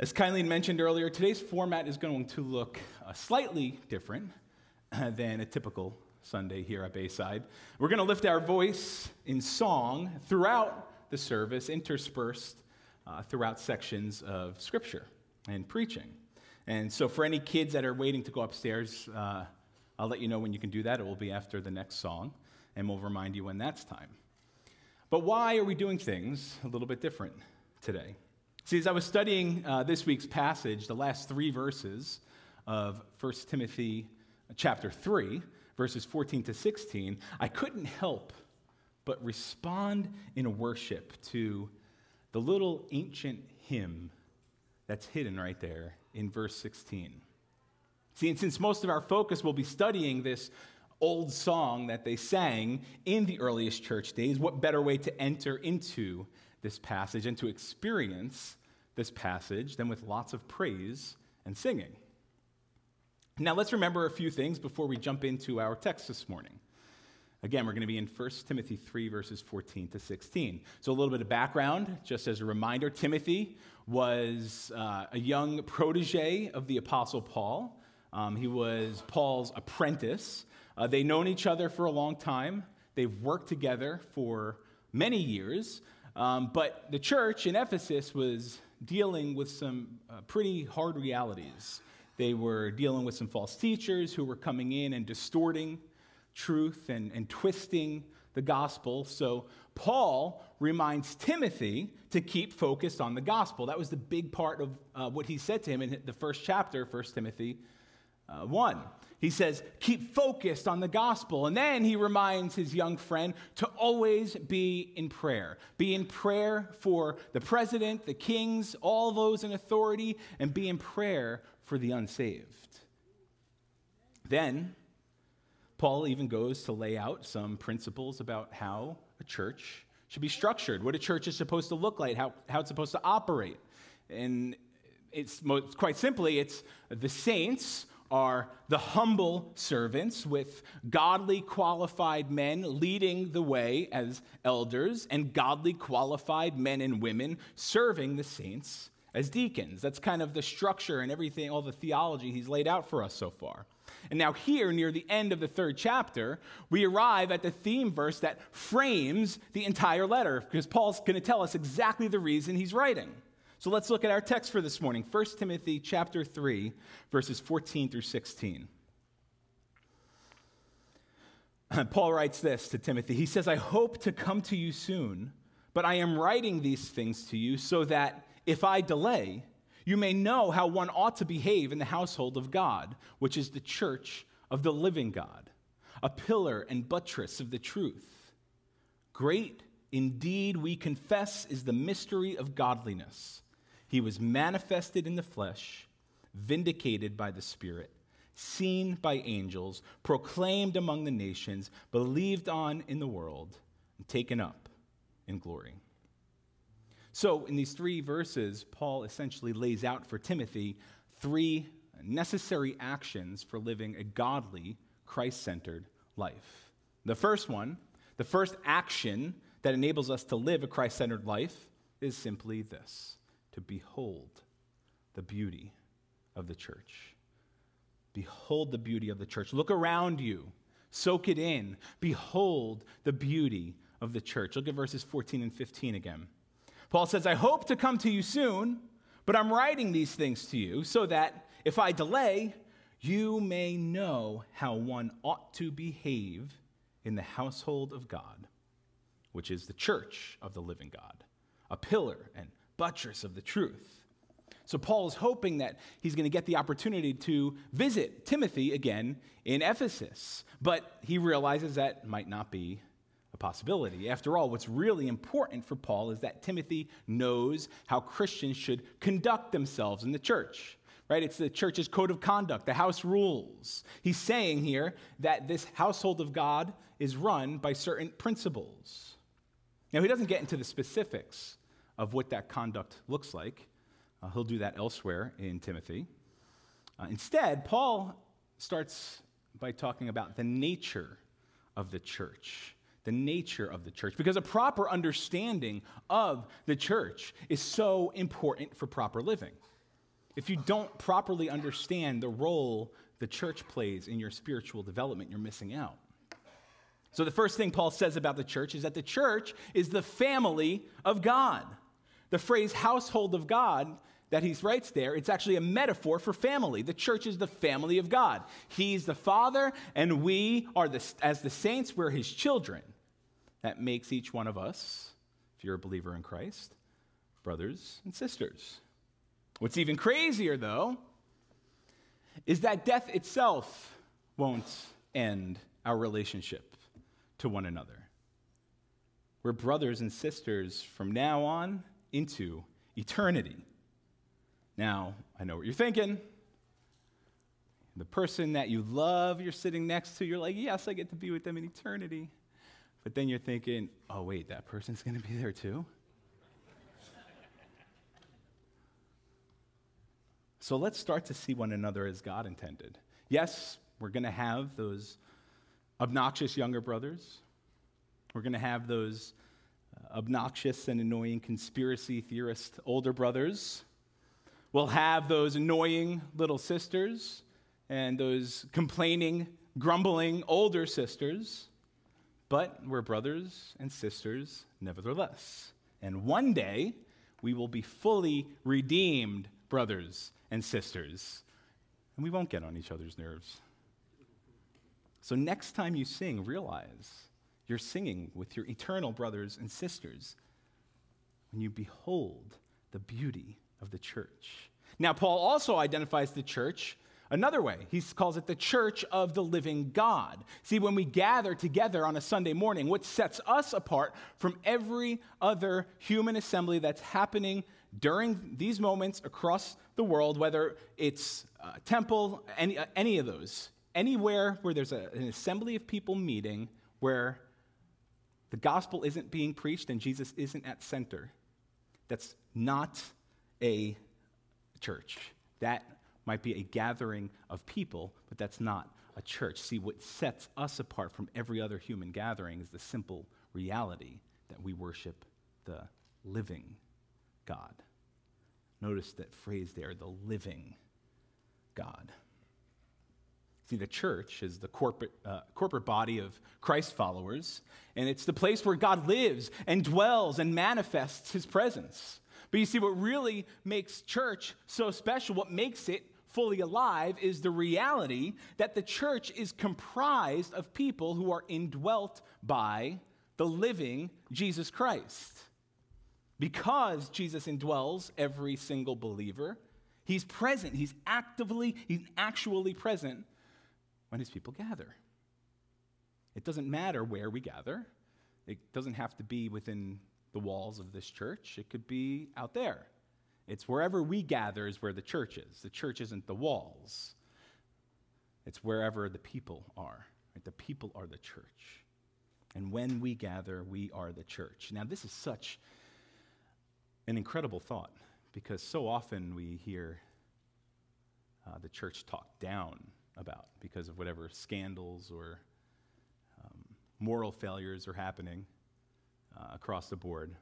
As Kylie mentioned earlier, today's format is going to look uh, slightly different uh, than a typical Sunday here at Bayside. We're going to lift our voice in song throughout the service, interspersed uh, throughout sections of Scripture and preaching. And so, for any kids that are waiting to go upstairs, uh, I'll let you know when you can do that. It will be after the next song, and we'll remind you when that's time. But why are we doing things a little bit different today? See, as I was studying uh, this week's passage, the last three verses of 1 Timothy chapter 3, verses 14 to 16, I couldn't help but respond in worship to the little ancient hymn that's hidden right there in verse 16. See, and since most of our focus will be studying this old song that they sang in the earliest church days, what better way to enter into this passage and to experience this passage than with lots of praise and singing? Now, let's remember a few things before we jump into our text this morning. Again, we're going to be in 1 Timothy 3, verses 14 to 16. So, a little bit of background, just as a reminder Timothy was uh, a young protege of the Apostle Paul. Um, he was Paul's apprentice. Uh, they've known each other for a long time. They've worked together for many years. Um, but the church in Ephesus was dealing with some uh, pretty hard realities. They were dealing with some false teachers who were coming in and distorting truth and, and twisting the gospel. So Paul reminds Timothy to keep focused on the gospel. That was the big part of uh, what he said to him in the first chapter, 1 Timothy uh, 1. He says, keep focused on the gospel. And then he reminds his young friend to always be in prayer. Be in prayer for the president, the kings, all those in authority, and be in prayer for the unsaved. Then, Paul even goes to lay out some principles about how a church should be structured, what a church is supposed to look like, how, how it's supposed to operate. And it's most, quite simply, it's the saints are the humble servants with godly qualified men leading the way as elders and godly qualified men and women serving the saints as deacons. That's kind of the structure and everything, all the theology he's laid out for us so far. And now, here, near the end of the third chapter, we arrive at the theme verse that frames the entire letter, because Paul's going to tell us exactly the reason he's writing. So let's look at our text for this morning 1 Timothy chapter 3 verses 14 through 16. Paul writes this to Timothy. He says, "I hope to come to you soon, but I am writing these things to you so that if I delay, you may know how one ought to behave in the household of God, which is the church of the living God, a pillar and buttress of the truth. Great indeed we confess is the mystery of godliness." He was manifested in the flesh, vindicated by the Spirit, seen by angels, proclaimed among the nations, believed on in the world, and taken up in glory. So, in these three verses, Paul essentially lays out for Timothy three necessary actions for living a godly, Christ centered life. The first one, the first action that enables us to live a Christ centered life, is simply this to behold the beauty of the church. Behold the beauty of the church. Look around you, soak it in. Behold the beauty of the church. Look at verses 14 and 15 again. Paul says, I hope to come to you soon, But I'm writing these things to you so that if I delay, you may know how one ought to behave in the household of God, which is the church of the living God, a pillar and buttress of the truth. So, Paul is hoping that he's going to get the opportunity to visit Timothy again in Ephesus, but he realizes that might not be a possibility. After all, what's really important for Paul is that Timothy knows how Christians should conduct themselves in the church. Right? It's the church's code of conduct, the house rules. He's saying here that this household of God is run by certain principles. Now, he doesn't get into the specifics of what that conduct looks like. Uh, he'll do that elsewhere in Timothy. Uh, instead, Paul starts by talking about the nature of the church. The nature of the church, because a proper understanding of the church is so important for proper living. If you don't properly understand the role the church plays in your spiritual development, you're missing out. So, the first thing Paul says about the church is that the church is the family of God. The phrase household of God that he writes there, it's actually a metaphor for family. The church is the family of God. He's the Father, and we are, the, as the saints, we're his children. That makes each one of us, if you're a believer in Christ, brothers and sisters. What's even crazier, though, is that death itself won't end our relationship to one another. We're brothers and sisters from now on into eternity. Now, I know what you're thinking. The person that you love, you're sitting next to, you're like, yes, I get to be with them in eternity. But then you're thinking, oh, wait, that person's going to be there too? so let's start to see one another as God intended. Yes, we're going to have those obnoxious younger brothers. We're going to have those obnoxious and annoying conspiracy theorist older brothers will have those annoying little sisters and those complaining, grumbling older sisters, but we're brothers and sisters nevertheless. And one day, we will be fully redeemed brothers and sisters, and we won't get on each other's nerves. So, next time you sing, realize you're singing with your eternal brothers and sisters when you behold the beauty of the church. Now, Paul also identifies the church another way. He calls it the church of the living God. See, when we gather together on a Sunday morning, what sets us apart from every other human assembly that's happening during these moments across the world, whether it's a temple, any, any of those, anywhere where there's a, an assembly of people meeting where the gospel isn't being preached and Jesus isn't at center, that's not a church. That might be a gathering of people, but that's not a church. See, what sets us apart from every other human gathering is the simple reality that we worship the living God. Notice that phrase there, the living God. See, the church is the corporate, uh, corporate body of Christ followers, and it's the place where God lives and dwells and manifests his presence. But you see, what really makes church so special, what makes it fully alive, is the reality that the church is comprised of people who are indwelt by the living Jesus Christ. Because Jesus indwells every single believer, he's present, he's actively, he's actually present when his people gather. It doesn't matter where we gather, it doesn't have to be within the walls of this church, it could be out there. It's wherever we gather is where the church is. The church isn't the walls, it's wherever the people are. Right? The people are the church. And when we gather, we are the church. Now, this is such an incredible thought because so often we hear uh, the church talked down about because of whatever scandals or um, moral failures are happening uh, across the board.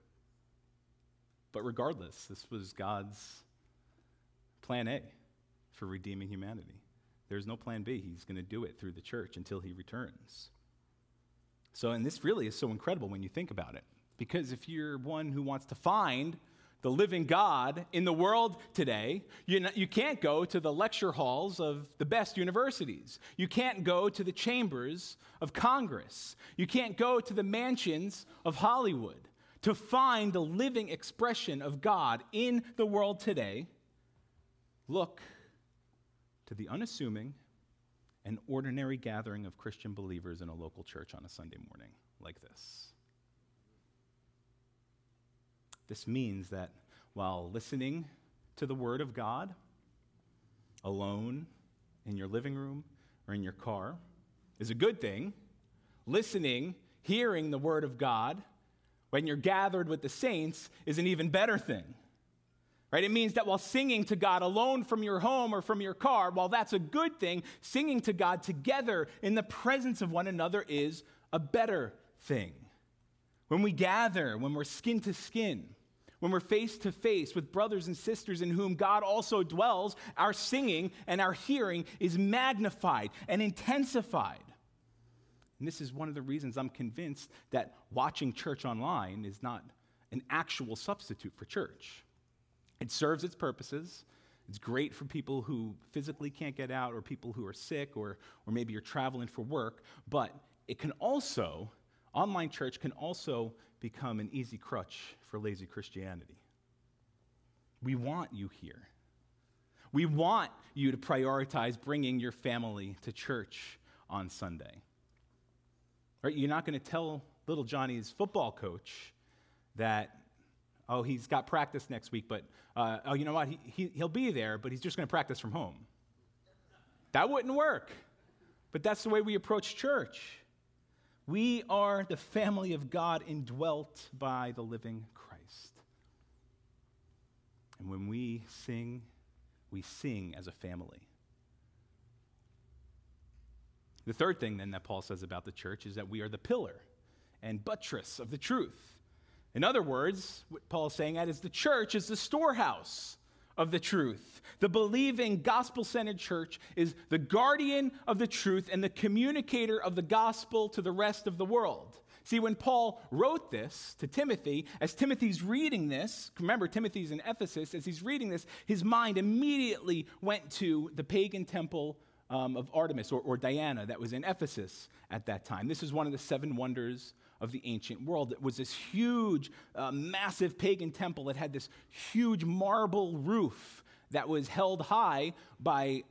But regardless, this was God's plan A for redeeming humanity. There's no plan B. He's going to do it through the church until he returns. So, and this really is so incredible when you think about it. Because if you're one who wants to find the living God in the world today, you, you can't go to the lecture halls of the best universities. You can't go to the chambers of Congress. You can't go to the mansions of Hollywood to find the living expression of God in the world today. Look to the unassuming and ordinary gathering of Christian believers in a local church on a Sunday morning like this. This means that while listening to the Word of God, alone in your living room or in your car, is a good thing. Listening, hearing the Word of God when you're gathered with the saints is an even better thing. Right? It means that while singing to God alone from your home or from your car, while that's a good thing, singing to God together in the presence of one another is a better thing. When we gather, when we're skin to skin, when we're face to face with brothers and sisters in whom God also dwells, our singing and our hearing is magnified and intensified. And this is one of the reasons I'm convinced that watching church online is not an actual substitute for church. It serves its purposes. It's great for people who physically can't get out or people who are sick or, or maybe you're traveling for work, but it can also, online church can also become an easy crutch for lazy Christianity. We want you here. We want you to prioritize bringing your family to church on Sunday. Right? You're not going to tell little Johnny's football coach that, oh, he's got practice next week, but, uh, oh, you know what? He, he, he'll be there, but he's just going to practice from home. That wouldn't work. But that's the way we approach church. We are the family of God indwelt by the living Christ. And when we sing, we sing as a family. The third thing, then, that Paul says about the church is that we are the pillar and buttress of the truth. In other words, what Paul is saying that is the church is the storehouse of the truth. The believing, gospel centered church is the guardian of the truth and the communicator of the gospel to the rest of the world. See, when Paul wrote this to Timothy, as Timothy's reading this, remember Timothy's in Ephesus, as he's reading this, his mind immediately went to the pagan temple um, of Artemis or, or Diana that was in Ephesus at that time. This is one of the seven wonders of the ancient world. It was this huge, uh, massive pagan temple that had this huge marble roof that was held high by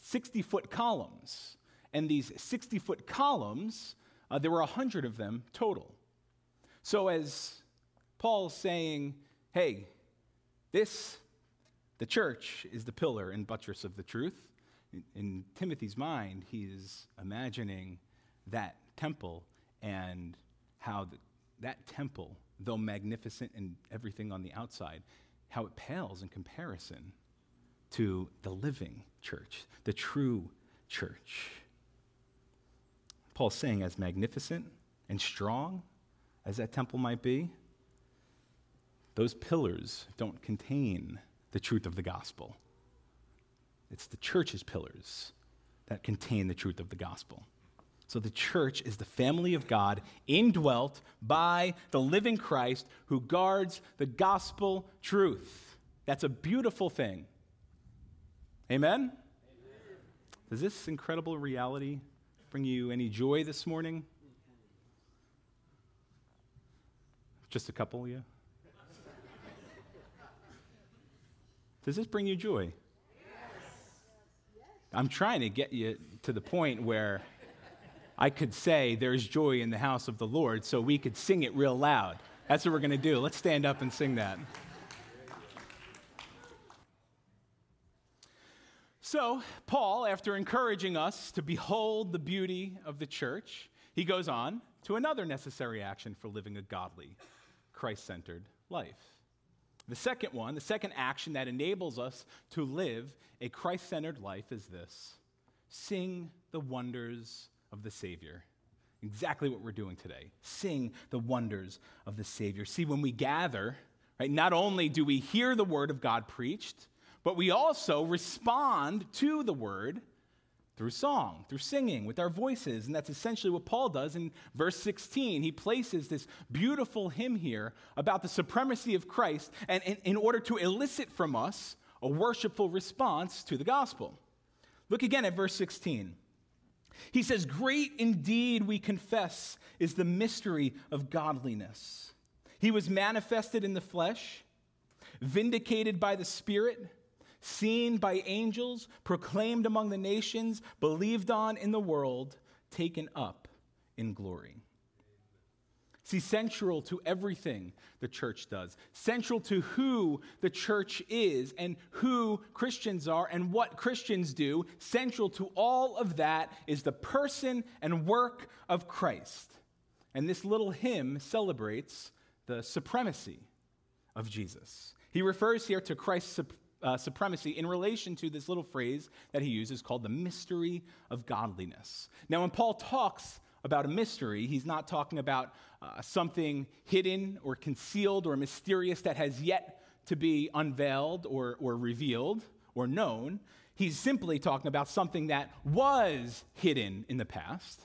60 uh, foot columns. And these 60 foot columns, uh, there were 100 of them total. So, as Paul's saying, hey, this, the church, is the pillar and buttress of the truth. In, in Timothy's mind, he's imagining that temple and how the, that temple, though magnificent and everything on the outside, how it pales in comparison to the living church, the true church. Paul's saying, as magnificent and strong as that temple might be, those pillars don't contain the truth of the gospel. It's the church's pillars that contain the truth of the gospel. So the church is the family of God, indwelt by the living Christ who guards the gospel truth. That's a beautiful thing. Amen? Amen? Does this incredible reality bring you any joy this morning? Just a couple, yeah? Does this bring you joy? Yes. I'm trying to get you to the point where I could say, There's joy in the house of the Lord, so we could sing it real loud. That's what we're going to do. Let's stand up and sing that. So, Paul, after encouraging us to behold the beauty of the church, he goes on to another necessary action for living a godly, Christ centered life. The second one, the second action that enables us to live a Christ centered life is this sing the wonders of the Savior. Exactly what we're doing today. Sing the wonders of the Savior. See, when we gather, right, not only do we hear the word of God preached, but we also respond to the word through song, through singing, with our voices. And that's essentially what Paul does in verse 16. He places this beautiful hymn here about the supremacy of Christ and in, in order to elicit from us a worshipful response to the gospel. Look again at verse 16. He says, Great indeed, we confess, is the mystery of godliness. He was manifested in the flesh, vindicated by the Spirit seen by angels, proclaimed among the nations, believed on in the world, taken up in glory. See, central to everything the church does, central to who the church is and who Christians are and what Christians do, central to all of that is the person and work of Christ. And this little hymn celebrates the supremacy of Jesus. He refers here to Christ's uh, supremacy in relation to this little phrase that he uses called the mystery of godliness. Now, when Paul talks about a mystery, he's not talking about uh, something hidden or concealed or mysterious that has yet to be unveiled or, or revealed or known. He's simply talking about something that was hidden in the past,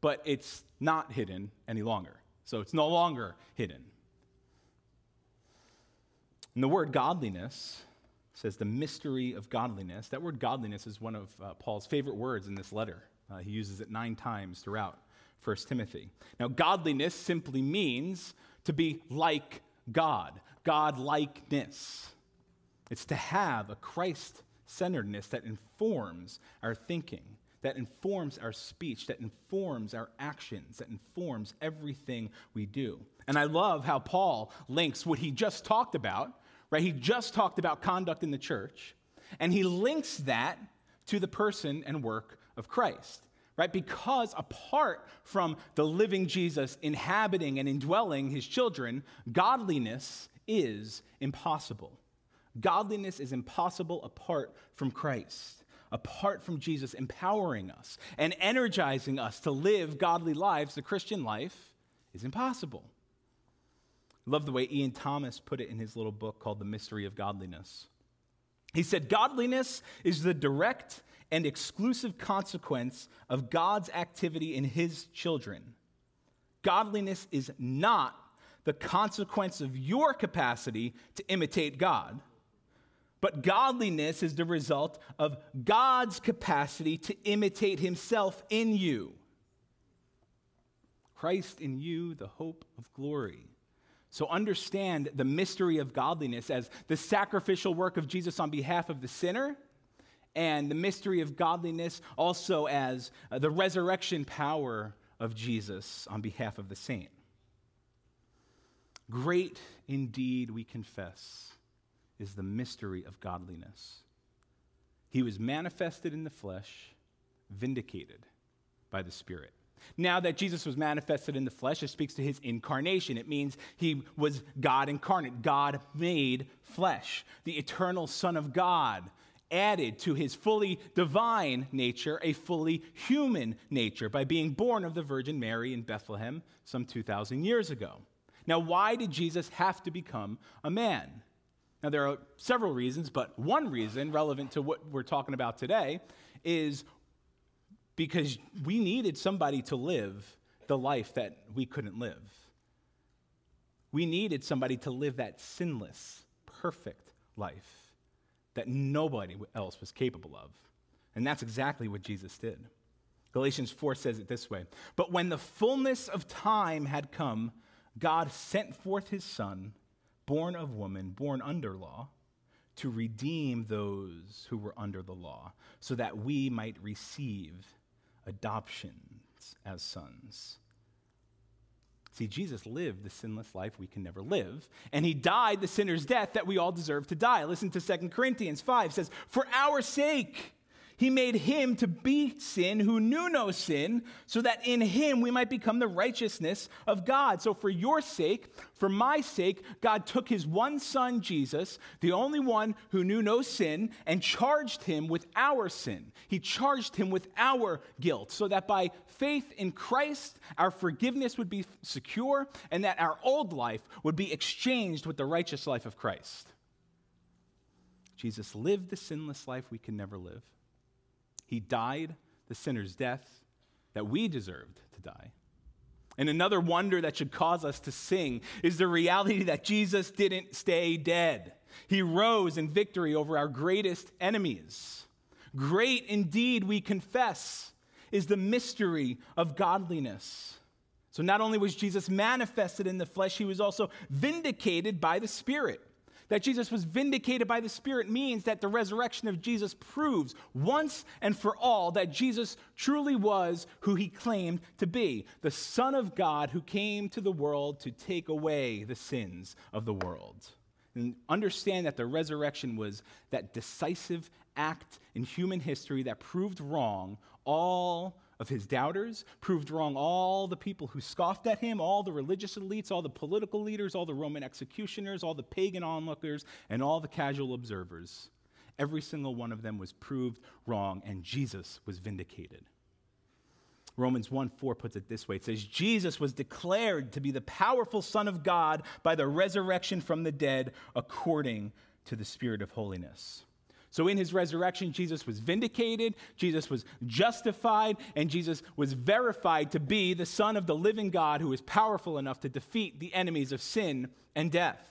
but it's not hidden any longer. So it's no longer hidden. And the word godliness says the mystery of godliness. That word godliness is one of uh, Paul's favorite words in this letter. Uh, he uses it nine times throughout 1 Timothy. Now, godliness simply means to be like God, God likeness. It's to have a Christ centeredness that informs our thinking, that informs our speech, that informs our actions, that informs everything we do. And I love how Paul links what he just talked about right? He just talked about conduct in the church, and he links that to the person and work of Christ, right? Because apart from the living Jesus inhabiting and indwelling his children, godliness is impossible. Godliness is impossible apart from Christ, apart from Jesus empowering us and energizing us to live godly lives. The Christian life is impossible love the way Ian Thomas put it in his little book called The Mystery of Godliness. He said, Godliness is the direct and exclusive consequence of God's activity in his children. Godliness is not the consequence of your capacity to imitate God, but godliness is the result of God's capacity to imitate himself in you. Christ in you, the hope of glory. So understand the mystery of godliness as the sacrificial work of Jesus on behalf of the sinner, and the mystery of godliness also as uh, the resurrection power of Jesus on behalf of the saint. Great indeed, we confess, is the mystery of godliness. He was manifested in the flesh, vindicated by the Spirit. Now that Jesus was manifested in the flesh, it speaks to his incarnation. It means he was God incarnate, God made flesh, the eternal Son of God added to his fully divine nature a fully human nature by being born of the Virgin Mary in Bethlehem some 2,000 years ago. Now, why did Jesus have to become a man? Now, there are several reasons, but one reason relevant to what we're talking about today is because we needed somebody to live the life that we couldn't live. We needed somebody to live that sinless, perfect life that nobody else was capable of. And that's exactly what Jesus did. Galatians 4 says it this way But when the fullness of time had come, God sent forth his Son, born of woman, born under law, to redeem those who were under the law, so that we might receive adoptions as sons. See, Jesus lived the sinless life we can never live, and he died the sinner's death that we all deserve to die. Listen to 2 Corinthians 5 says, "For our sake he made him to be sin who knew no sin, so that in him we might become the righteousness of God. So, for your sake, for my sake, God took his one son, Jesus, the only one who knew no sin, and charged him with our sin. He charged him with our guilt, so that by faith in Christ, our forgiveness would be secure, and that our old life would be exchanged with the righteous life of Christ. Jesus lived the sinless life we can never live. He died the sinner's death that we deserved to die. And another wonder that should cause us to sing is the reality that Jesus didn't stay dead. He rose in victory over our greatest enemies. Great indeed, we confess, is the mystery of godliness. So, not only was Jesus manifested in the flesh, he was also vindicated by the Spirit. That Jesus was vindicated by the Spirit means that the resurrection of Jesus proves once and for all that Jesus truly was who he claimed to be the Son of God who came to the world to take away the sins of the world. And understand that the resurrection was that decisive act in human history that proved wrong all of his doubters, proved wrong all the people who scoffed at him, all the religious elites, all the political leaders, all the Roman executioners, all the pagan onlookers, and all the casual observers. Every single one of them was proved wrong, and Jesus was vindicated. Romans 1 4 puts it this way it says, Jesus was declared to be the powerful Son of God by the resurrection from the dead according to the Spirit of holiness. So, in his resurrection, Jesus was vindicated, Jesus was justified, and Jesus was verified to be the Son of the living God who is powerful enough to defeat the enemies of sin and death.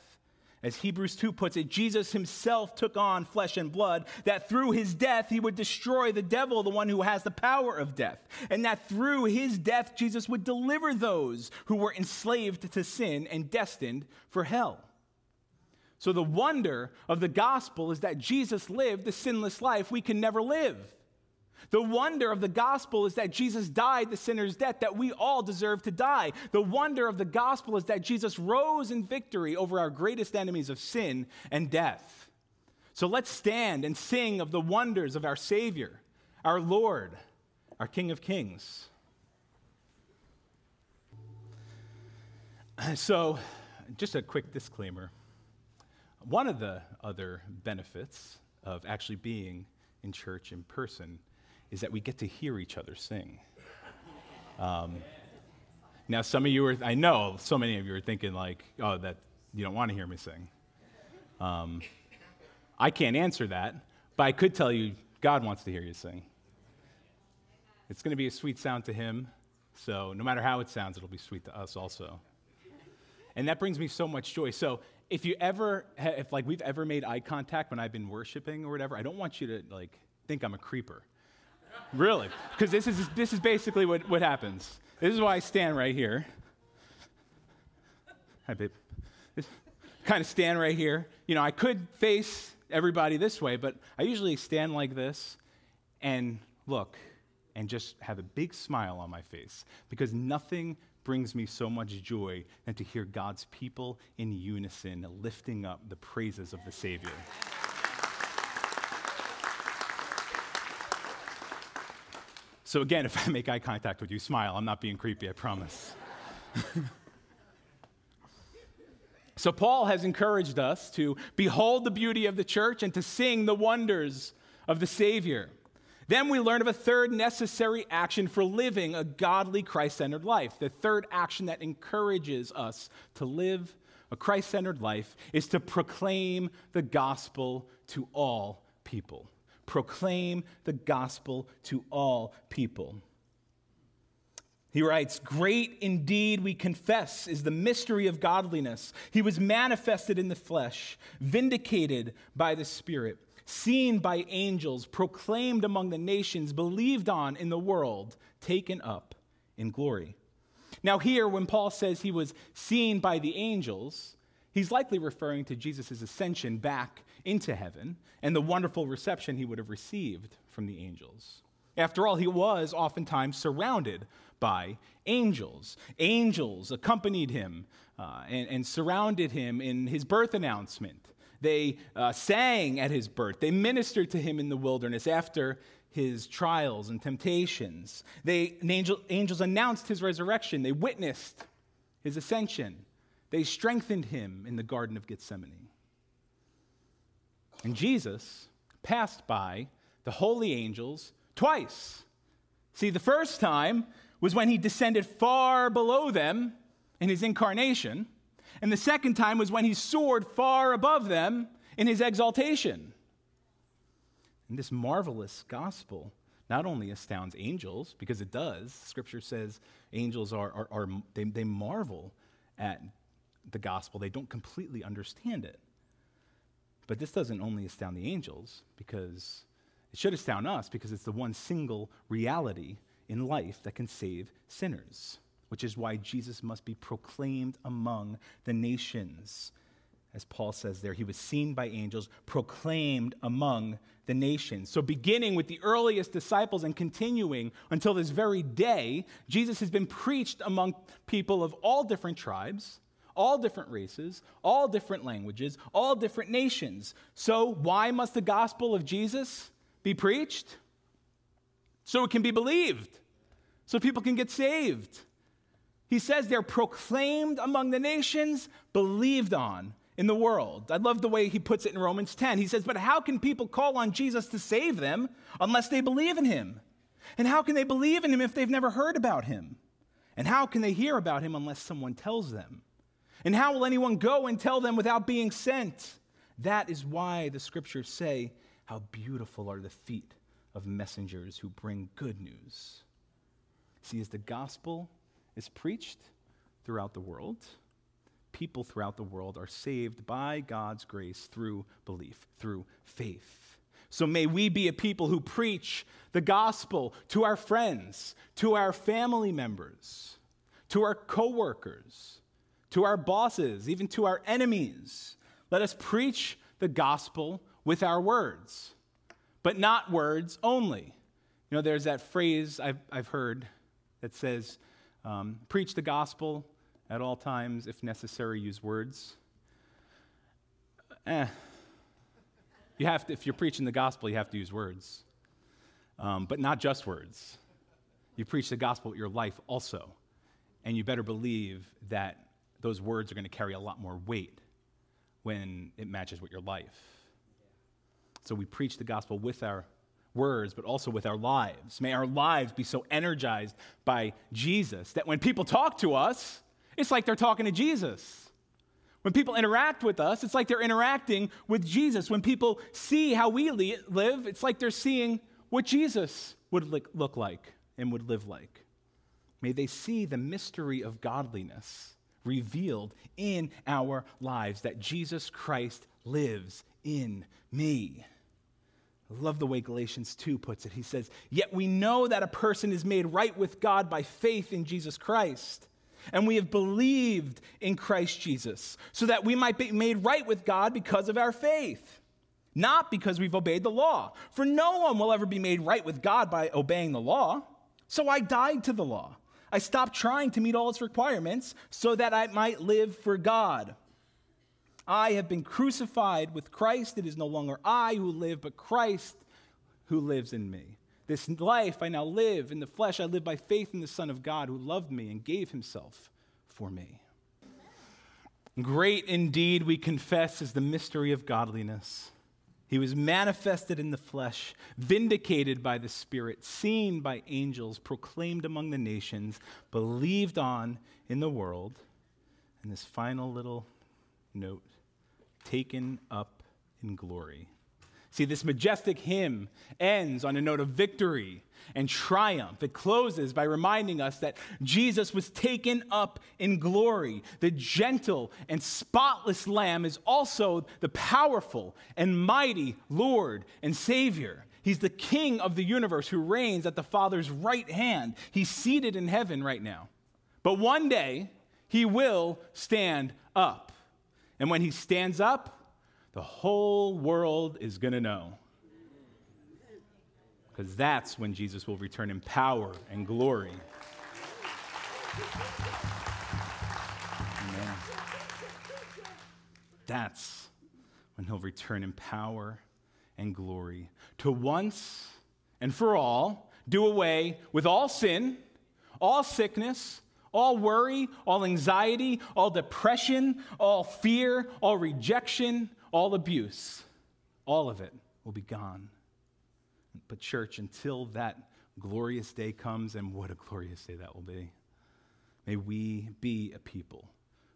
As Hebrews 2 puts it, Jesus himself took on flesh and blood, that through his death he would destroy the devil, the one who has the power of death, and that through his death Jesus would deliver those who were enslaved to sin and destined for hell. So, the wonder of the gospel is that Jesus lived the sinless life we can never live. The wonder of the gospel is that Jesus died the sinner's death that we all deserve to die. The wonder of the gospel is that Jesus rose in victory over our greatest enemies of sin and death. So let's stand and sing of the wonders of our Savior, our Lord, our King of Kings. So, just a quick disclaimer. One of the other benefits of actually being in church in person is that we get to hear each other sing. Um, now, some of you are, I know so many of you are thinking, like, oh, that you don't want to hear me sing. Um, I can't answer that, but I could tell you God wants to hear you sing. It's going to be a sweet sound to Him, so no matter how it sounds, it'll be sweet to us also. And that brings me so much joy. So, if you ever, if like we've ever made eye contact when I've been worshiping or whatever, I don't want you to like think I'm a creeper. really. Because this is, this is basically what, what happens. This is why I stand right here. Hi, babe. kind of stand right here. You know, I could face everybody this way, but I usually stand like this and look and just have a big smile on my face because nothing brings me so much joy than to hear God's people in unison lifting up the praises of the Savior. So, again, if I make eye contact with you, smile. I'm not being creepy, I promise. so, Paul has encouraged us to behold the beauty of the church and to sing the wonders of the Savior. Then we learn of a third necessary action for living a godly Christ centered life. The third action that encourages us to live a Christ centered life is to proclaim the gospel to all people. Proclaim the gospel to all people. He writes, Great indeed, we confess, is the mystery of godliness. He was manifested in the flesh, vindicated by the Spirit seen by angels, proclaimed among the nations, believed on in the world, taken up in glory. Now, here, when Paul says he was seen by the angels, he's likely referring to Jesus' ascension back into heaven and the wonderful reception he would have received from the angels. After all, he was oftentimes surrounded by angels. Angels accompanied him uh, and, and surrounded him in his birth announcement. They uh, sang at his birth. They ministered to him in the wilderness after his trials and temptations. They, angel, angels announced his resurrection. They witnessed his ascension. They strengthened him in the Garden of Gethsemane. And Jesus passed by the holy angels twice. See, the first time was when he descended far below them in his incarnation. And the second time was when he soared far above them in his exaltation. And this marvelous gospel not only astounds angels, because it does, scripture says angels are, are, are they, they marvel at the gospel, they don't completely understand it. But this doesn't only astound the angels, because it should astound us, because it's the one single reality in life that can save sinners, which is why Jesus must be proclaimed among the nations. As Paul says there, he was seen by angels, proclaimed among the nations. So, beginning with the earliest disciples and continuing until this very day, Jesus has been preached among people of all different tribes, all different races, all different languages, all different nations. So, why must the gospel of Jesus be preached? So it can be believed, so people can get saved. He says they're proclaimed among the nations, believed on in the world. I love the way he puts it in Romans 10. He says, But how can people call on Jesus to save them unless they believe in him? And how can they believe in him if they've never heard about him? And how can they hear about him unless someone tells them? And how will anyone go and tell them without being sent? That is why the scriptures say, How beautiful are the feet of messengers who bring good news. See, is the gospel is preached throughout the world, people throughout the world are saved by God's grace through belief, through faith. So may we be a people who preach the gospel to our friends, to our family members, to our coworkers, to our bosses, even to our enemies. Let us preach the gospel with our words, but not words only. You know, there's that phrase I've, I've heard that says, um, preach the gospel at all times, if necessary, use words. Eh. You have to, if you're preaching the gospel, you have to use words, um, but not just words. You preach the gospel with your life also, and you better believe that those words are going to carry a lot more weight when it matches with your life. So we preach the gospel with our words, but also with our lives. May our lives be so energized by Jesus that when people talk to us, it's like they're talking to Jesus. When people interact with us, it's like they're interacting with Jesus. When people see how we live, it's like they're seeing what Jesus would look like and would live like. May they see the mystery of godliness revealed in our lives, that Jesus Christ lives in me. I love the way Galatians 2 puts it. He says, Yet we know that a person is made right with God by faith in Jesus Christ and we have believed in Christ Jesus, so that we might be made right with God because of our faith, not because we've obeyed the law. For no one will ever be made right with God by obeying the law. So I died to the law. I stopped trying to meet all its requirements so that I might live for God. I have been crucified with Christ. It is no longer I who live, but Christ who lives in me. This life I now live in the flesh, I live by faith in the Son of God who loved me and gave himself for me. Great indeed, we confess, is the mystery of godliness. He was manifested in the flesh, vindicated by the Spirit, seen by angels, proclaimed among the nations, believed on in the world. And this final little note taken up in glory. See, this majestic hymn ends on a note of victory and triumph. It closes by reminding us that Jesus was taken up in glory. The gentle and spotless Lamb is also the powerful and mighty Lord and Savior. He's the King of the universe who reigns at the Father's right hand. He's seated in heaven right now. But one day, he will stand up. And when he stands up, the whole world is going to know. Because that's when Jesus will return in power and glory. Amen. That's when he'll return in power and glory to once and for all do away with all sin, all sickness, all worry, all anxiety, all depression, all fear, all rejection, all abuse, all of it will be gone. But, church, until that glorious day comes, and what a glorious day that will be, may we be a people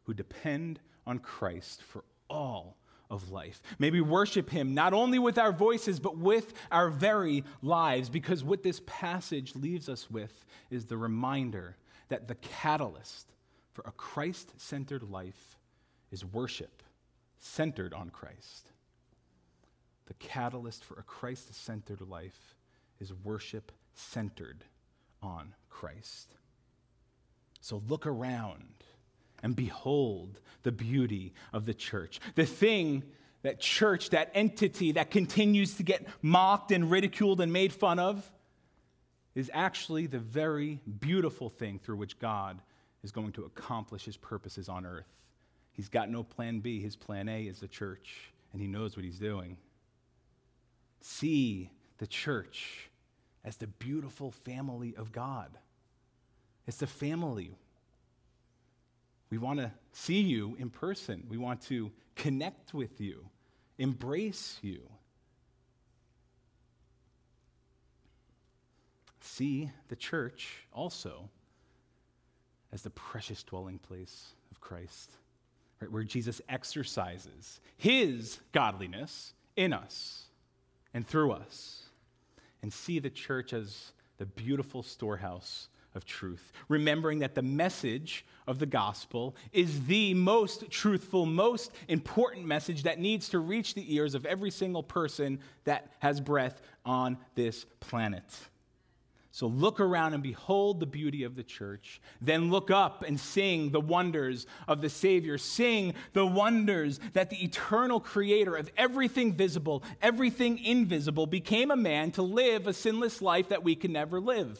who depend on Christ for all of life. May we worship him not only with our voices, but with our very lives, because what this passage leaves us with is the reminder that the catalyst for a Christ centered life is worship centered on Christ. The catalyst for a Christ centered life is worship centered on Christ. So look around and behold the beauty of the church. The thing that church, that entity that continues to get mocked and ridiculed and made fun of, is actually the very beautiful thing through which God is going to accomplish his purposes on earth. He's got no plan B. His plan A is the church, and he knows what he's doing. See the church as the beautiful family of God. It's the family. We want to see you in person. We want to connect with you, embrace you. See the church also as the precious dwelling place of Christ, right, where Jesus exercises his godliness in us and through us. And see the church as the beautiful storehouse of truth, remembering that the message of the gospel is the most truthful, most important message that needs to reach the ears of every single person that has breath on this planet. So look around and behold the beauty of the church. Then look up and sing the wonders of the Savior. Sing the wonders that the eternal creator of everything visible, everything invisible, became a man to live a sinless life that we can never live.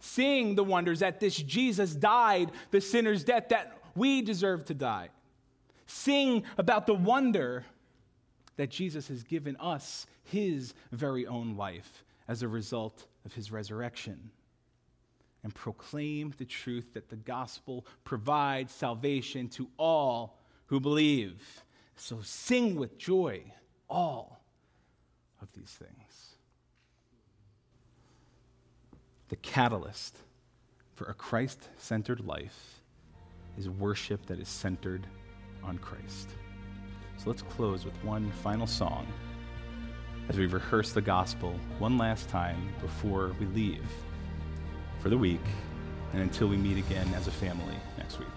Sing the wonders that this Jesus died the sinner's death that we deserve to die. Sing about the wonder that Jesus has given us his very own life as a result of his resurrection and proclaim the truth that the gospel provides salvation to all who believe. So sing with joy all of these things. The catalyst for a Christ centered life is worship that is centered on Christ. So let's close with one final song as we rehearse the gospel one last time before we leave for the week and until we meet again as a family next week.